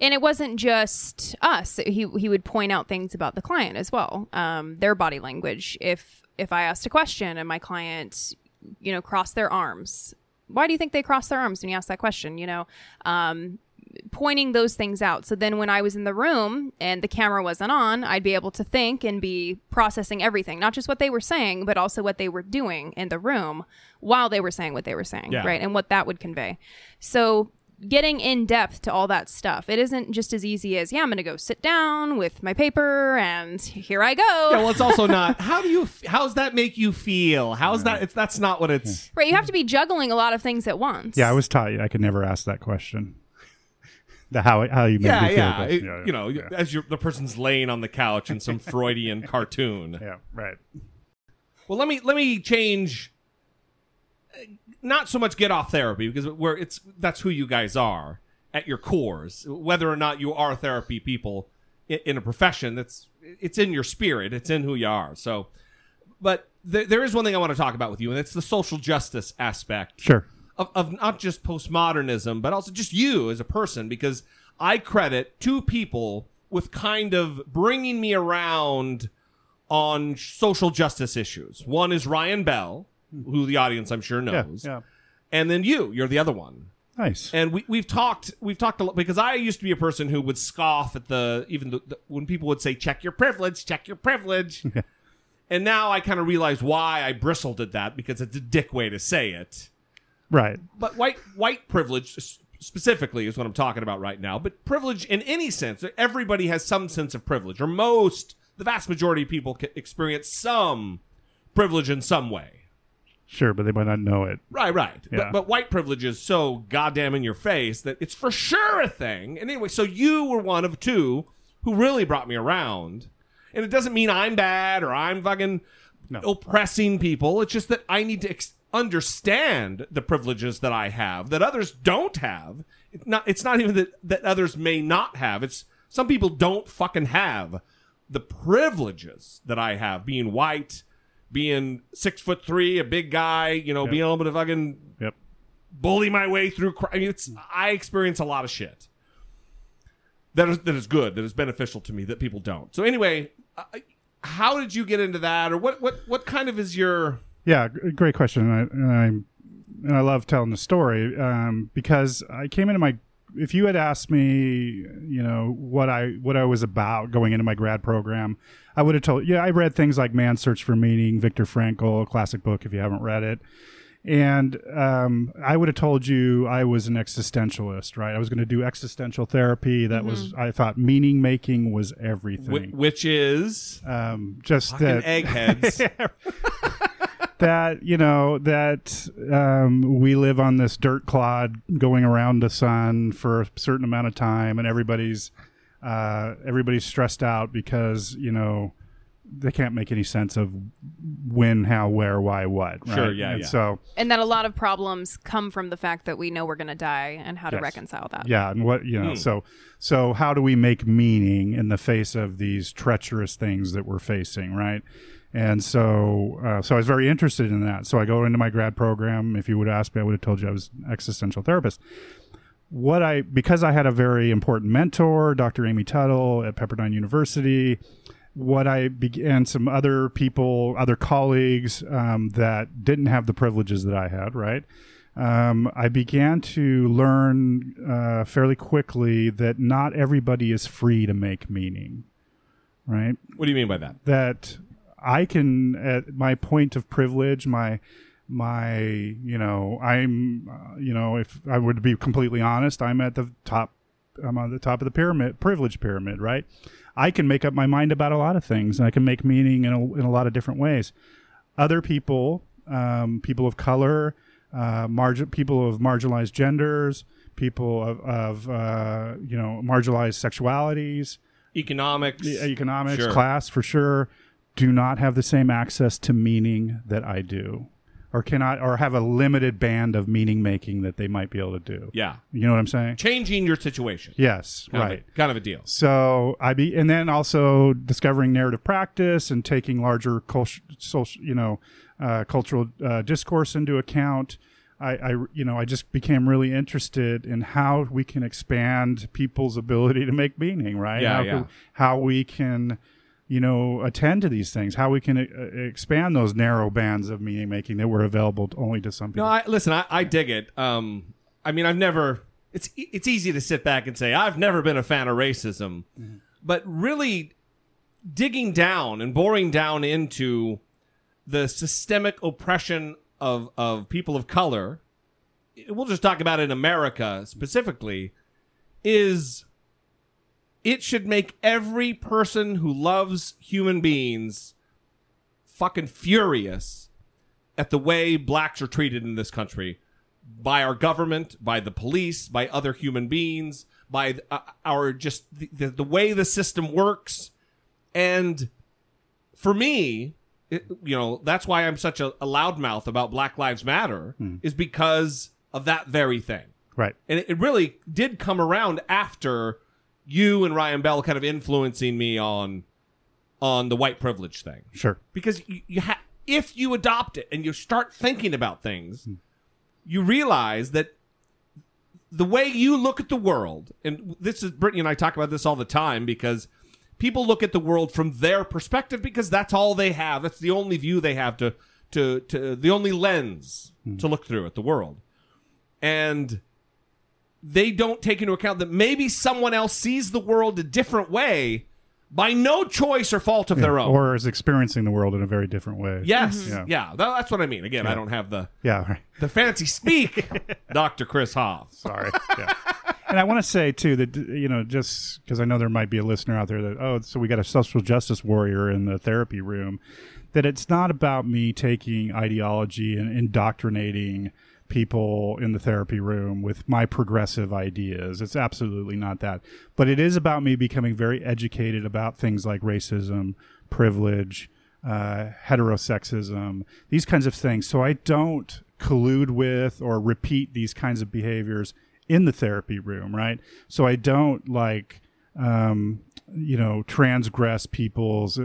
And it wasn't just us. He he would point out things about the client as well, um, their body language. If if I asked a question and my client, you know, crossed their arms, why do you think they crossed their arms when you ask that question? You know, um, pointing those things out. So then when I was in the room and the camera wasn't on, I'd be able to think and be processing everything, not just what they were saying, but also what they were doing in the room while they were saying what they were saying, Yeah. right? And what that would convey. So getting in depth to all that stuff, it isn't just as easy as, yeah, I'm going to go sit down with my paper and here I go. yeah, well, it's also not. How do you? f- How's that make you feel? How's that? It's that's not what it's. right. You have to be juggling a lot of things at once. yeah i was taught i could never ask that question the how how you made Yeah, me feel yeah. It- You know, yeah. as you're, the person's laying on the couch in some Freudian cartoon. yeah right Well, let me let me change. uh, Not so much get off therapy because where it's that's who you guys are at your cores. Whether or not you are therapy people in, in a profession, that's it's in your spirit. It's in who you are. So, but there, there is one thing I want to talk about with you, and it's the social justice aspect sure of, of not just postmodernism, but also just you as a person, because I credit two people with kind of bringing me around on social justice issues. One is Ryan Bell, who the audience I'm sure yeah knows, yeah and then you, you're the other one. Nice. And we we've talked we've talked a lot because I used to be a person who would scoff at the even the, the, when people would say check your privilege, check your privilege. and now I kind of realize why I bristled at that because it's a dick way to say it. Right. But white white privilege specifically is what I'm talking about right now. But privilege in any sense, everybody has some sense of privilege, or most, the vast majority of people experience some privilege in some way. Sure, but they might not know it. Right, right. Yeah. But, but white privilege is so goddamn in your face that it's for sure a thing. And anyway, so you were one of two who really brought me around. And it doesn't mean I'm bad or I'm fucking No. oppressing people. It's just that I need to ex- understand the privileges that I have that others don't have. It's not. It's not even that that others may not have. It's some people don't fucking have the privileges that I have, being white, being six foot three, a big guy, you know, being able to fucking Yep. bully my way through. I mean, it's I experience a lot of shit that is that is good, that is beneficial to me that people don't. So anyway, uh, how did you get into that, or what what what kind of is your Yeah, great question, and I and I, and I love telling the story um, because I came into my. If you had asked me, you know what I what I was about going into my grad program, I would have told. Yeah, I read things like *Man's Search for Meaning*, Viktor Frankl, a classic book. If you haven't read it, and um, I would have told you I was an existentialist, right? I was going to do existential therapy. That was I thought meaning making was everything. wh- which is um, just that eggheads? that you know that um, we live on this dirt clod going around the sun for a certain amount of time, and everybody's uh, everybody's stressed out because you know they can't make any sense of when, how, where, why, what. Right? Sure, yeah, And yeah. So And that a lot of problems come from the fact that we know we're going to die and how to reconcile that. yeah, and what you know. Hmm. So so how do we make meaning in the face of these treacherous things that we're facing, right? And so, uh, so I was very interested in that. So I go into my grad program. If you would have asked me, I would have told you I was an existential therapist. What I because I had a very important mentor, Dr. Amy Tuttle at Pepperdine University. What I began, some other people, other colleagues um, that didn't have the privileges that I had, right? um, I began to learn uh, fairly quickly that not everybody is free to make meaning, right? what do you mean by that? That I can, at my point of privilege, my my you know i'm uh, you know if i were to be completely honest i'm at the top i'm on the top of the pyramid privilege pyramid right i can make up my mind about a lot of things and i can make meaning in a, in a lot of different ways. Other people um, people of color uh, margin people of marginalized genders people of, of uh, you know marginalized sexualities. Economics, e- economics, Sure. class for sure, do not have the same access to meaning that I do, or cannot, or have a limited band of meaning making that they might be able to do. yeah, You know what I'm saying? changing your situation, Yes, kind right. of a, kind of a deal. So I be, and then also discovering narrative practice and taking larger culture, social, you know, uh, cultural uh, discourse into account. I, I, you know, I just became really interested in how we can expand people's ability to make meaning, right? Yeah, how, yeah. How we can, you know, attend to these things, how we can uh, expand those narrow bands of meaning making that were available to, only to some people. No, I listen. I, I dig it. Um, I mean, I've never. It's it's easy to sit back and say I've never been a fan of racism, but really digging down and boring down into the systemic oppression of of people of color. We'll just talk about it in America specifically. Is it should make every person who loves human beings fucking furious at the way blacks are treated in this country by our government, by the police, by other human beings, by uh, our just the, the, the way the system works. And for me, it, you know, that's why I'm such a, a loudmouth about Black Lives Matter, is because of that very thing. right. And it, it really did come around after you and Ryan Bell kind of influencing me on on the white privilege thing Sure. because you, you ha- if you adopt it and you start thinking about things, hmm. you realize that the way you look at the world, and this is Brittany and I talk about this all the time because people look at the world from their perspective because that's all they have. That's the only view they have to to to the only lens hmm. to look through at the world. And they don't take into account that maybe someone else sees the world a different way by no choice or fault of their own. or is experiencing the world in a very different way. yes, Yeah. yeah, tha- that's what I mean. Again, I don't have the Yeah. Right. the fancy speak, Doctor Chris Hoff. Sorry. Yeah. and I want to say too that you know just because I know there might be a listener out there that oh so we got a social justice warrior in the therapy room that it's not about me taking ideology and indoctrinating people in the therapy room with my progressive ideas. It's absolutely not that. But it is about me becoming very educated about things like racism, privilege, uh, heterosexism, these kinds of things. So I don't collude with or repeat these kinds of behaviors in the therapy room, right? So I don't like, um, you know, transgress people's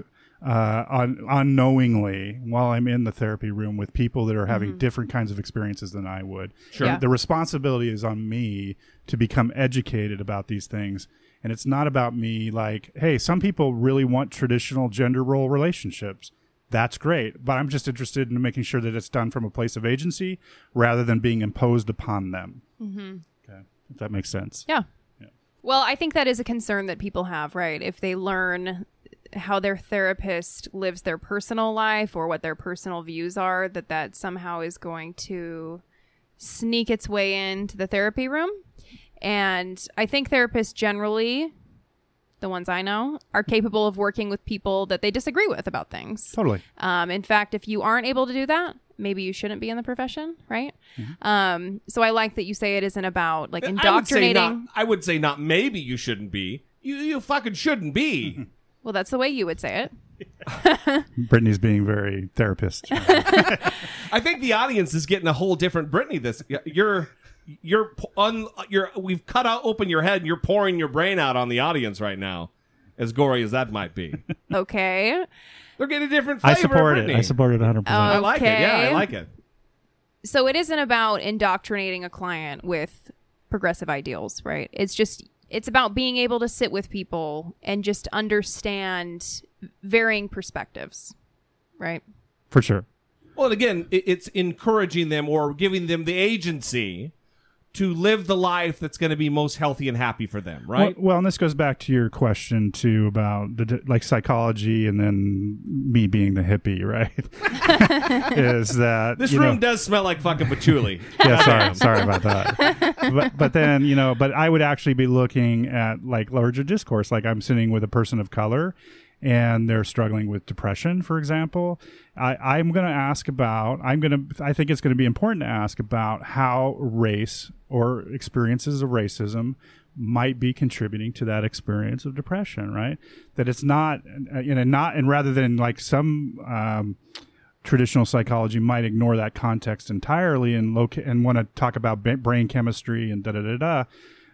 uh, un- unknowingly while I'm in the therapy room with people that are having different kinds of experiences than I would. Sure. Yeah. The responsibility is on me to become educated about these things. And it's not about me like, hey, some people really want traditional gender role relationships. That's great. But I'm just interested in making sure that it's done from a place of agency rather than being imposed upon them. Mm-hmm. Okay. If that makes sense. Yeah. Well, I think that is a concern that people have, right? If they learn how their therapist lives their personal life or what their personal views are, that that somehow is going to sneak its way into the therapy room. And I think therapists generally, the ones I know, are capable of working with people that they disagree with about things. Totally. Um, in fact, if you aren't able to do that, maybe you shouldn't be in the profession, right? Um, so I like that you say it isn't about like I would, say indoctrinating. not, I would say not maybe you shouldn't be. You, you fucking shouldn't be. Well, that's the way you would say it. Brittany's being very therapist. I think the audience is getting a whole different Brittany. This you're you're un, you're we've cut out open your head. and You're pouring your brain out on the audience right now, as gory as that might be. Okay. They're getting a different I flavor. of support it. I support it 100%. I like it. Yeah, I like it. So it isn't about indoctrinating a client with progressive ideals, right? It's just it's about being able to sit with people and just understand varying perspectives, right? For sure. Well, and again, it's encouraging them or giving them the agency to live the life that's going to be most healthy and happy for them, right? Well, well, and this goes back to your question too about the like psychology, and then me being the hippie, right? is that this room know- does smell like fucking patchouli. yeah, sorry, sorry about that. But but then you know, but I would actually be looking at like larger discourse. Like I'm sitting with a person of color, and they're struggling with depression, for example. I, I'm going to ask about. I'm going to. I think it's going to be important to ask about how race or experiences of racism might be contributing to that experience of depression. Right. That it's not, uh, you know, not, and rather than like some. Um, traditional psychology might ignore that context entirely and loca- and want to talk about brain chemistry and da da da da,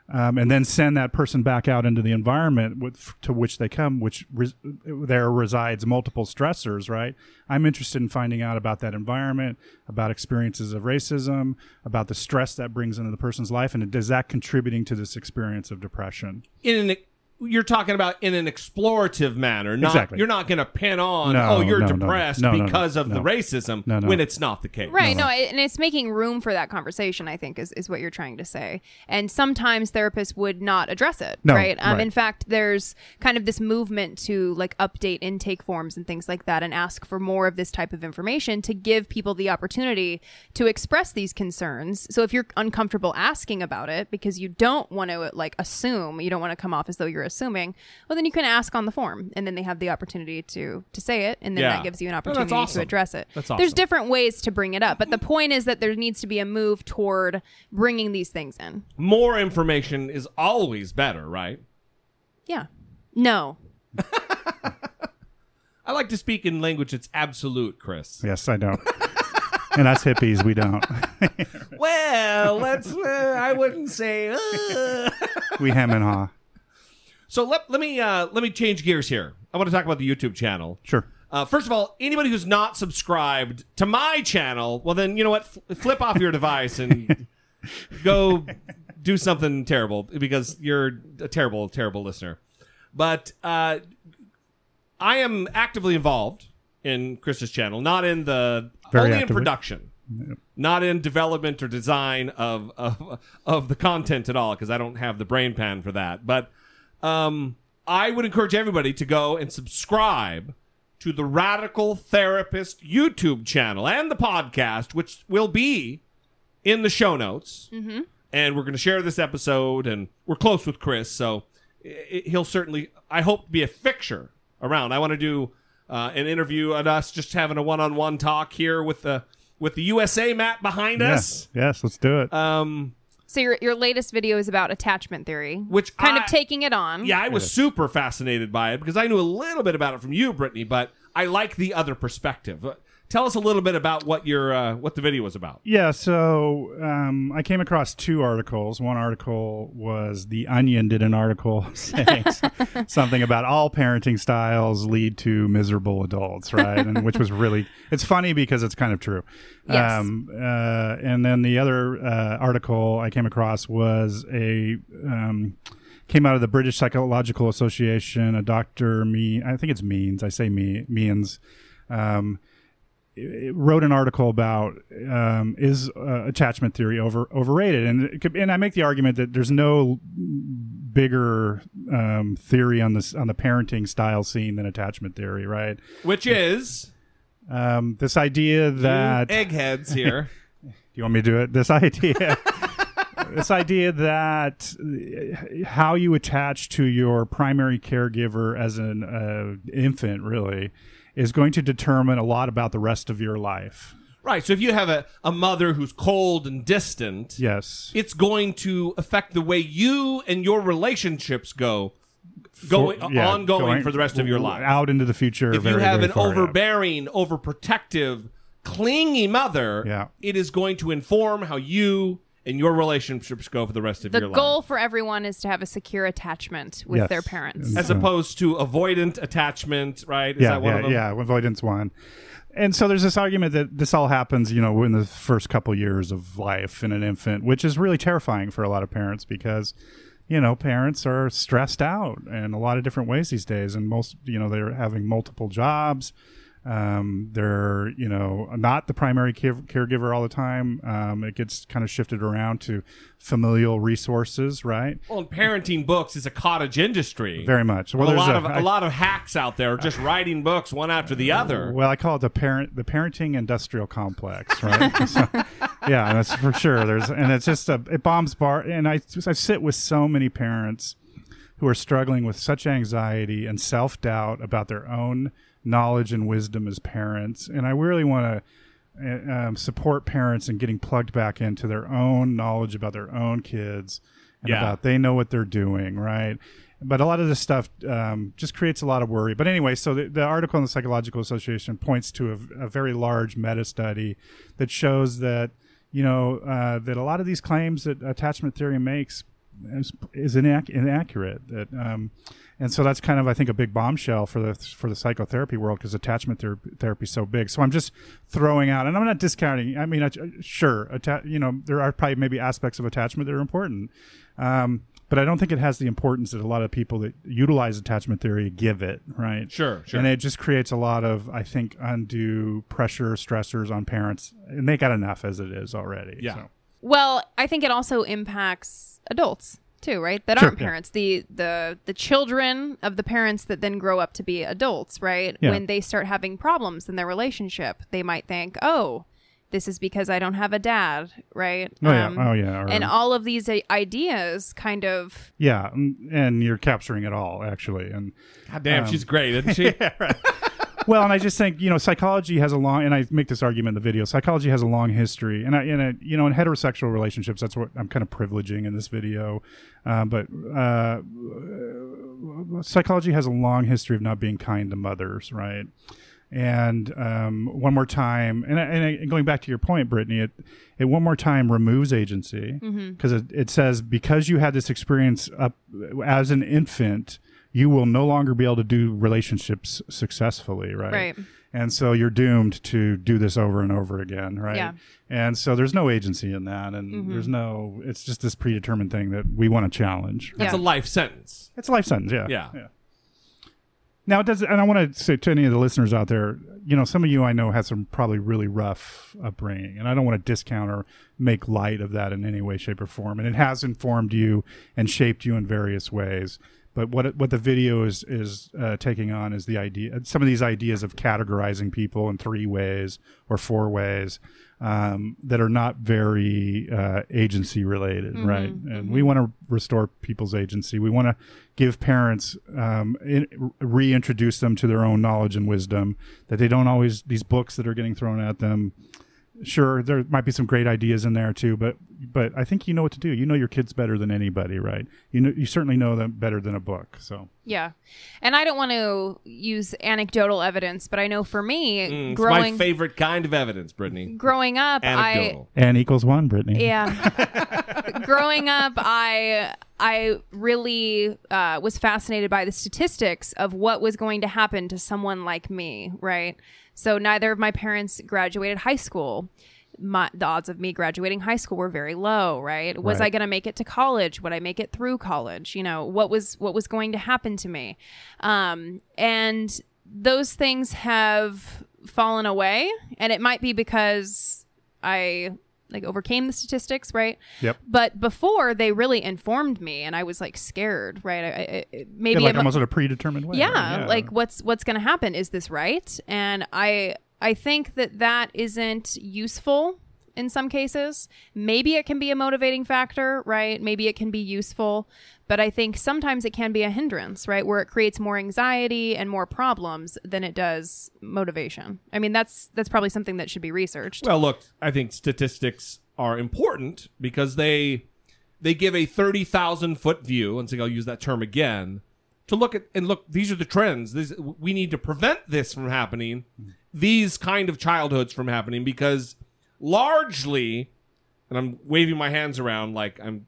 um, and then send that person back out into the environment with, to which they come, which res- there resides multiple stressors. Right. I'm interested in finding out about that environment, about experiences of racism, about the stress that brings into the person's life, and is that contributing to this experience of depression? in an you're talking about in an explorative manner. Not Exactly. you're not going to pin on No, oh you're no, no, depressed no, no, no, because of the racism No, no. when it's not the case. Right. No, it- and it's making room for that conversation, I think, is, is what you're trying to say. And sometimes therapists would not address it. No, right. Um, right. In fact, there's kind of this movement to like update intake forms and things like that and ask for more of this type of information to give people the opportunity to express these concerns. So if you're uncomfortable asking about it because you don't want to like assume, you don't want to come off as though you're assuming, well, then you can ask on the form and then they have the opportunity to to say it. And then Yeah. that gives you an No, that's opportunity awesome. to address it. That's There's different ways to bring it up, but the point is that there needs to be a move toward bringing these things in. More information is always better, right? Yeah. No. I like to speak in language that's absolute, Chris. Yes, I don't. and us hippies, we don't. Well, let's. Uh, I wouldn't say. uh. we hem and haw. So let, let me uh, let me change gears here. I want to talk about the YouTube channel. Sure. Uh, first of all, anybody who's not subscribed to my channel, well, then you know what? F- flip off your device and go do something terrible because you're a terrible, terrible listener. But uh, I am actively involved in Chris's channel, not in the Very only in actively. production. not in development or design of of, of the content at all because I don't have the brain pan for that. But um, I would encourage everybody to go and subscribe to the Radical Therapist YouTube channel and the podcast, which will be in the show notes. Mm-hmm. And we're going to share this episode, and we're close with Chris, so i he'll certainly, I hope, be a fixture around. I want to do uh, an interview on us just having a one-on-one talk here with the with the USA map behind us. Yes, yes, let's do it. Um, So your your latest video is about attachment theory, Which kind I- of taking it on. yeah, I was super fascinated by it because I knew a little bit about it from you, Brittany, but I like the other perspective. Tell us a little bit about what your uh, what the video was about. Yeah, so um, I came across two articles. One article was The Onion did an article saying something about all parenting styles lead to miserable adults, right? And which was really, it's funny because it's kind of true. Yes. Um, uh, and then the other uh, article I came across was a. Um, Came out of the British Psychological Association. A doctor, me, I think it's Means. I say me, Means. Um, it wrote an article about um, is uh, attachment theory over overrated, and it could, and I make the argument that there's no bigger um, theory on this on the parenting style scene than attachment theory, right? Which is Um, this idea that eggheads here. do you want me to do it? This idea, this idea that how you attach to your primary caregiver as an uh, infant really is going to determine a lot about the rest of your life. right. So if you have a, a mother who's cold and distant, Yes. it's going to affect the way you and your relationships go going For- yeah, ongoing going for the rest of your life. out into the future. if you have very an far out. overbearing, overprotective, clingy mother, Yeah. it is going to inform how you and your relationships go for the rest of The your life. The goal for everyone is to have a secure attachment with Yes. their parents. As so- opposed to avoidant attachment, right? Is yeah, that one yeah, of them? yeah. Avoidance one. And so there's this argument that this all happens, you know, in the first couple years of life in an infant, which is really terrifying for a lot of parents because, you know, parents are stressed out in a lot of different ways these days, and most, you know, they're having multiple jobs. Um, they're, you know, not the primary care- caregiver all the time. Um, it gets kind of shifted around to familial resources, right? Well, and parenting books is a cottage industry. Very much. Well, a lot of I- a lot of hacks out there just writing books one after the other. Well, I call it the parent, the parenting industrial complex, right? so, yeah, that's for sure. There's, and it's just a, it bombs bar, and I, I sit with so many parents who are struggling with such anxiety and self doubt about their own knowledge and wisdom as parents, and I really want to um, support parents in getting plugged back into their own knowledge about their own kids and Yeah. about they know what they're doing, right? But a lot of this stuff um, just creates a lot of worry. But anyway, so the, the article in the Psychological Association points to a, a very large meta study that shows that you know uh, that a lot of these claims that attachment theory makes is, is inac- inaccurate. That um, and so that's kind of I think a big bombshell for the for the psychotherapy world because attachment ther- therapy is so big. So I'm just throwing out, and I'm not discounting. I mean, I, sure, atta- you know, there are probably maybe aspects of attachment that are important, um, but I don't think it has the importance that a lot of people that utilize attachment theory give it. Right? Sure, sure. And it just creates a lot of I think undue pressure, stressors on parents, and they got enough as it is already. Yeah. So. Well, I think it also impacts adults too, right? That Sure, aren't yeah. parents. The the the children of the parents that then grow up to be adults, right? Yeah. When they start having problems in their relationship, they might think, "Oh, this is because I don't have a dad," right? Oh, yeah. Oh, yeah. Or- and all of these ideas kind of Yeah, mm, and you're capturing it all actually, and God damn, she's great, isn't she? Well, and I just think you know psychology has a long, and I make this argument in the video. Psychology has a long history, and I, and I, you know, in heterosexual relationships, that's what I'm kind of privileging in this video. Um, but uh, psychology has a long history of not being kind to mothers, right? And um, one more time, and, and, going back to your point, Brittany, it, it one more time removes agency because it, it says because you had this experience up as an infant, you will no longer be able to do relationships successfully, right? Right. And so you're doomed to do this over and over again, right? Yeah. And so there's no agency in that, and mm-hmm. there's no. It's just this predetermined thing that we want to challenge. That's Yeah. a life sentence. It's a life sentence, yeah. Yeah. Now, it does and I want to say to any of the listeners out there, you know, some of you I know had some probably really rough upbringing, and I don't want to discount or make light of that in any way, shape, or form. And it has informed you and shaped you in various ways. But what what the video is is uh, taking on is the idea, some of these ideas of categorizing people in three ways or four ways um, that are not very uh, agency related, right? And we want to restore people's agency. We want to give parents um, in, reintroduce them to their own knowledge and wisdom that they don't always these books that are getting thrown at them sure there might be some great ideas in there too but but i think you know what to do you know your kids better than anybody right you know you certainly know them better than a book so Yeah. And I don't want to use anecdotal evidence, but I know for me, Mm, it's growing my favorite kind of evidence, Brittany. growing up, I Anecdotal. n equals one brittany yeah. growing up, I I really uh, was fascinated by the statistics of what was going to happen to someone like me, right? So neither of my parents graduated high school. My, the odds of me graduating high school were very low, right? Was Right. I going to make it to college? Would I make it through college? You know, what was what was going to happen to me? Um, and those things have fallen away, and it might be because I like overcame the statistics, right? Yep. But before they really informed me, and I was like scared, right? I, I, I- maybe yeah, like I'm- almost in a predetermined way yeah, right? like what's what's going to happen? Is this right? And I I think that that isn't useful in some cases. Maybe it can be a motivating factor, right? Maybe it can be useful, but I think sometimes it can be a hindrance, right? Where it creates more anxiety and more problems than it does motivation. I mean, that's that's probably something that should be researched. Well, look, I think statistics are important because they they give a thirty thousand foot view, and so I'll use that term again to look at and look. These are the trends. We need to prevent this from happening. These kind of childhoods from happening because largely, and I'm waving my hands around like I'm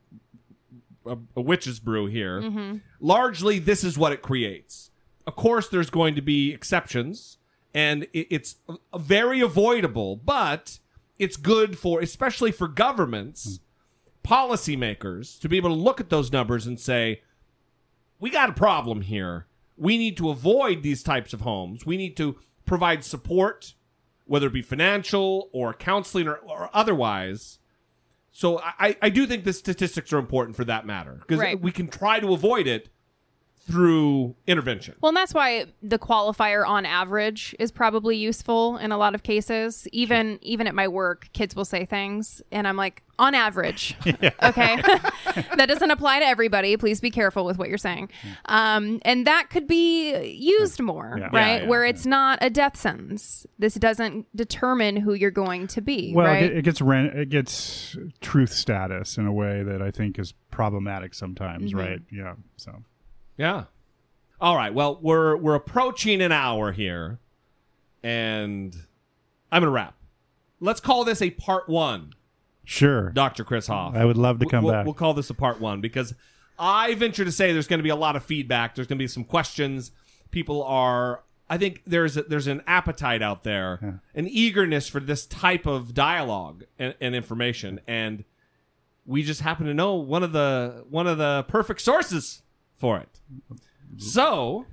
a, a witch's brew here. Mm-hmm. Largely, this is what it creates. Of course, there's going to be exceptions, and it, it's very avoidable, but it's good for, especially for governments, policymakers, to be able to look at those numbers and say, we got a problem here. We need to avoid these types of homes. We need to provide support, whether it be financial or counseling or, or otherwise. So I, I do think the statistics are important for that matter because Right. we can try to avoid it through intervention. Well, and that's why the qualifier on average is probably useful in a lot of cases. Even even at my work, kids will say things, and I'm like, on average, okay. that doesn't apply to everybody. Please be careful with what you're saying. Um, and that could be used more, Yeah. right? Yeah, Where it's not a death sentence. This doesn't determine who you're going to be, well right? it, it gets ren- it gets truth status in a way that i think is problematic sometimes Mm-hmm. right yeah so Yeah. All right. Well, we're we're approaching an hour here, and I'm gonna wrap. Let's call this a part one, sure Doctor Chris Hoff. i would love to come we'll, back We'll call this a part one because I venture to say there's going to be a lot of feedback. There's going to be some questions. People are. I think there's a, there's an appetite out there, an eagerness for this type of dialogue and, and information, and we just happen to know one of the one of the perfect sources for it. So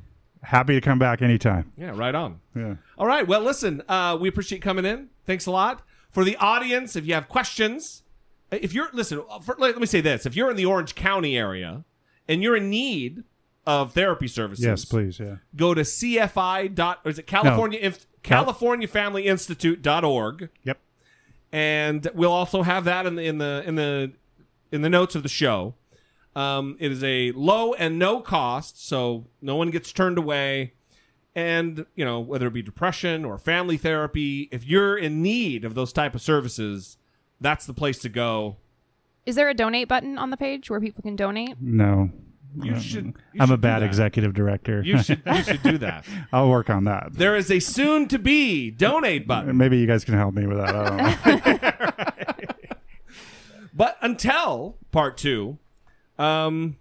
happy to come back anytime yeah, right on. yeah All right. Well, listen, uh, we appreciate coming in. Thanks a lot. For the audience, if you have questions, if you're, listen, for, let, let me say this. If you're in the Orange County area and you're in need of therapy services, yes please yeah go to CFI. Dot, or is it California, Inf- Cal- CaliforniaFamilyInstitute.org. yep And we'll also have that in the, in the, in the, in the notes of the show. Um, it is a low and no cost, so no one gets turned away. And you know whether it be depression or family therapy, if you're in need of those type of services, that's the place to go. Is there a donate button on the page where people can donate? no You should. you i'm should a bad executive director You should. You should do that. i'll work on that There is a soon to be donate button. maybe you guys can help me with that i don't know But until part two, um,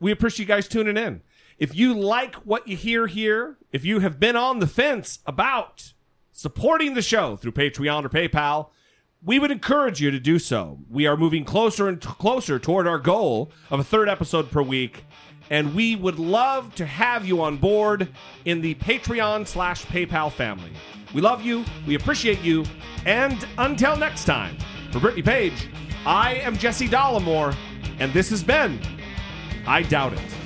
we appreciate you guys tuning in. If you like what you hear here, if you have been on the fence about supporting the show through Patreon or PayPal, we would encourage you to do so. We are moving closer and t- closer toward our goal of a third episode per week. and we would love to have you on board in the Patreon slash PayPal family. We love you, we appreciate you, and until next time, for Brittany Page, I am Jesse Dollemore, and this has been I Doubt It.